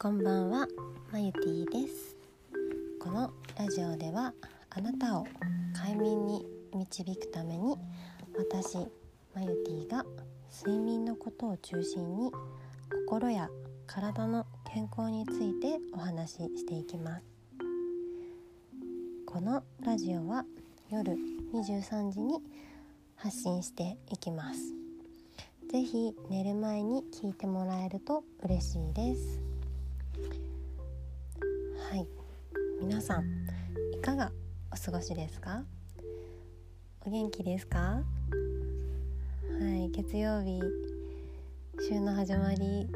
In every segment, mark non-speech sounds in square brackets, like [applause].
こんばんは、まゆティです。このラジオではあなたを快眠に導くために私まゆティが睡眠のことを中心に心や体の健康についてお話ししていきます。このラジオは夜23時に発信していきます。ぜひ寝る前に聞いてもらえると嬉しいです。さんいかがお過ごしですか？お元気ですか？はい月曜日週の始まり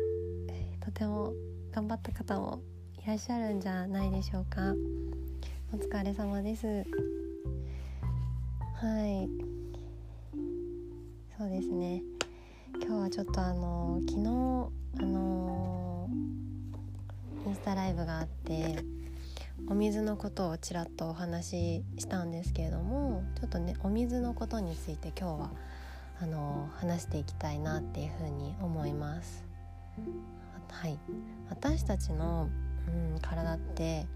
とても頑張った方もいらっしゃるんじゃないでしょうか。お疲れ様です。はい。そうですね。今日はちょっとあの昨日あのインスタライブがあってお水のことをちらっとお話ししたんですけれどもちょっとねお水のことについて今日はあの話していきたいなっていうふうに思います。はい私たちの、うん、体って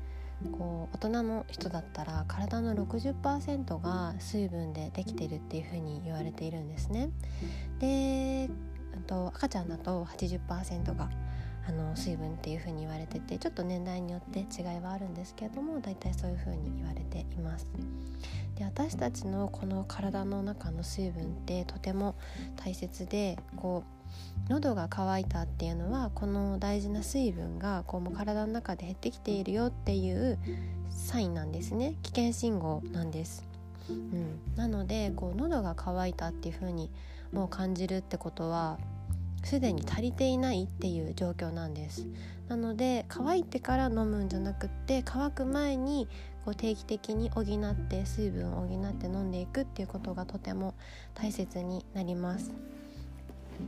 こう大人の人だったら体の60%が水分でできてるっていう風に言われているんですね。でと赤ちゃんだと80%があの水分っていう風に言われててちょっと年代によって違いはあるんですけれども大体そういう風に言われています。で私たちのこの体の中の水分ってとても大切でこう喉が渇いたっていうのはこの大事な水分がこうもう体の中で減ってきているよっていうサインなんですね。危険信号なんです、うん、なのでこう喉が渇いたっていう風にもう感じるってことはすでに足りていないっていう状況なんです。なので乾いてから飲むんじゃなくって乾く前にこう定期的に補って水分を補って飲んでいくっていうことがとても大切になります。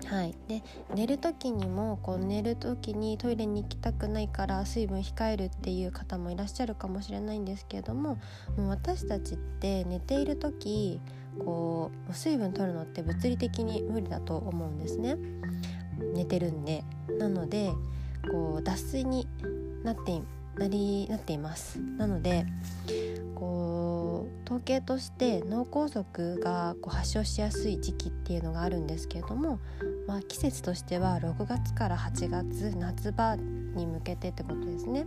はい、で寝る時にもこう寝る時にトイレに行きたくないから水分控えるっていう方もいらっしゃるかもしれないんですけれどももう私たちって寝ている時こう水分取るのって物理的に無理だと思うんですね。寝てるんで。なのでこう脱水になってなりなっています。なのでこう統計として脳梗塞がこう発症しやすい時期っていうのがあるんですけれども、まあ、季節としては6月から8月夏場に向けてってことですね。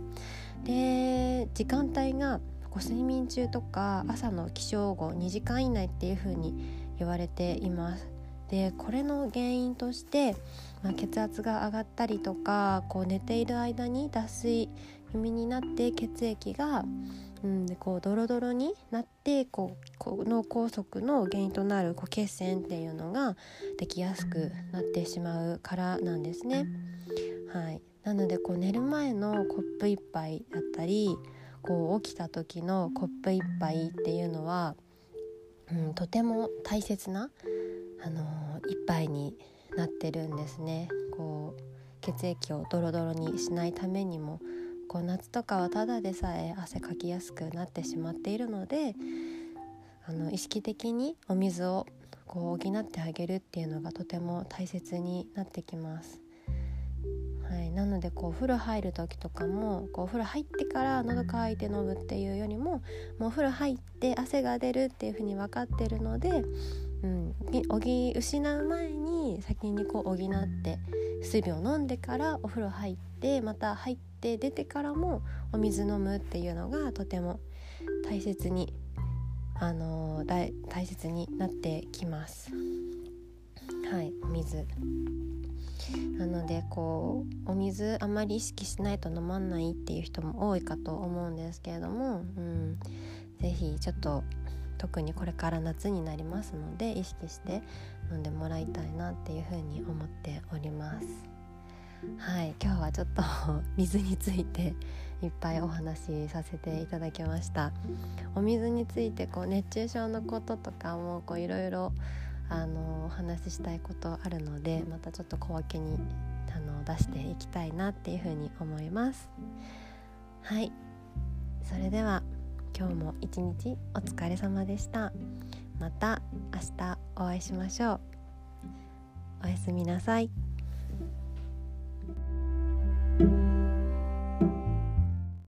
で時間帯がこう睡眠中とか朝の起床後2時間以内っていう風に言われています。でこれの原因として、まあ、血圧が上がったりとかこう寝ている間に脱水気味になって血液がうん、でこうドロドロになってこうこう脳梗塞の原因となるこう血栓っていうのができやすくなってしまうからなんですね。はい、なのでこう寝る前のコップ1杯だったりこう起きた時のコップ1杯っていうのは、うん、とても大切な、あのー、1杯になってるんですね。こう血液をドロドロにしないためにもこう夏とかはただでさえ汗かきやすくなってしまっているのであの意識的にお水をこう補ってあげるっていうのがとても大切になってきます。なのでこうお風呂入る時とかもこうお風呂入ってから喉乾いて飲むっていうよりももうお風呂入って汗が出るっていう風に分かってるので、うん、補失う前に先にこう補って水分を飲んでからお風呂入ってまた入って出てからもお水飲むっていうのがとても大切にあの大大切になってきます。はい水なのでこうお水あまり意識しないと飲まないっていう人も多いかと思うんですけれども、うん、是非ちょっと特にこれから夏になりますので意識して飲んでもらいたいなっていうふうに思っております。はい今日はちょっと [laughs] 水についていっぱいお話しさせていただきましたお水についてこう熱中症のこととかもいろいろお話ししたいことあるのでまたちょっと小分けにあの出していきたいなっていうふうに思います。はい。それでは今日も一日お疲れ様でした。また明日お会いしましょう。おやすみなさい。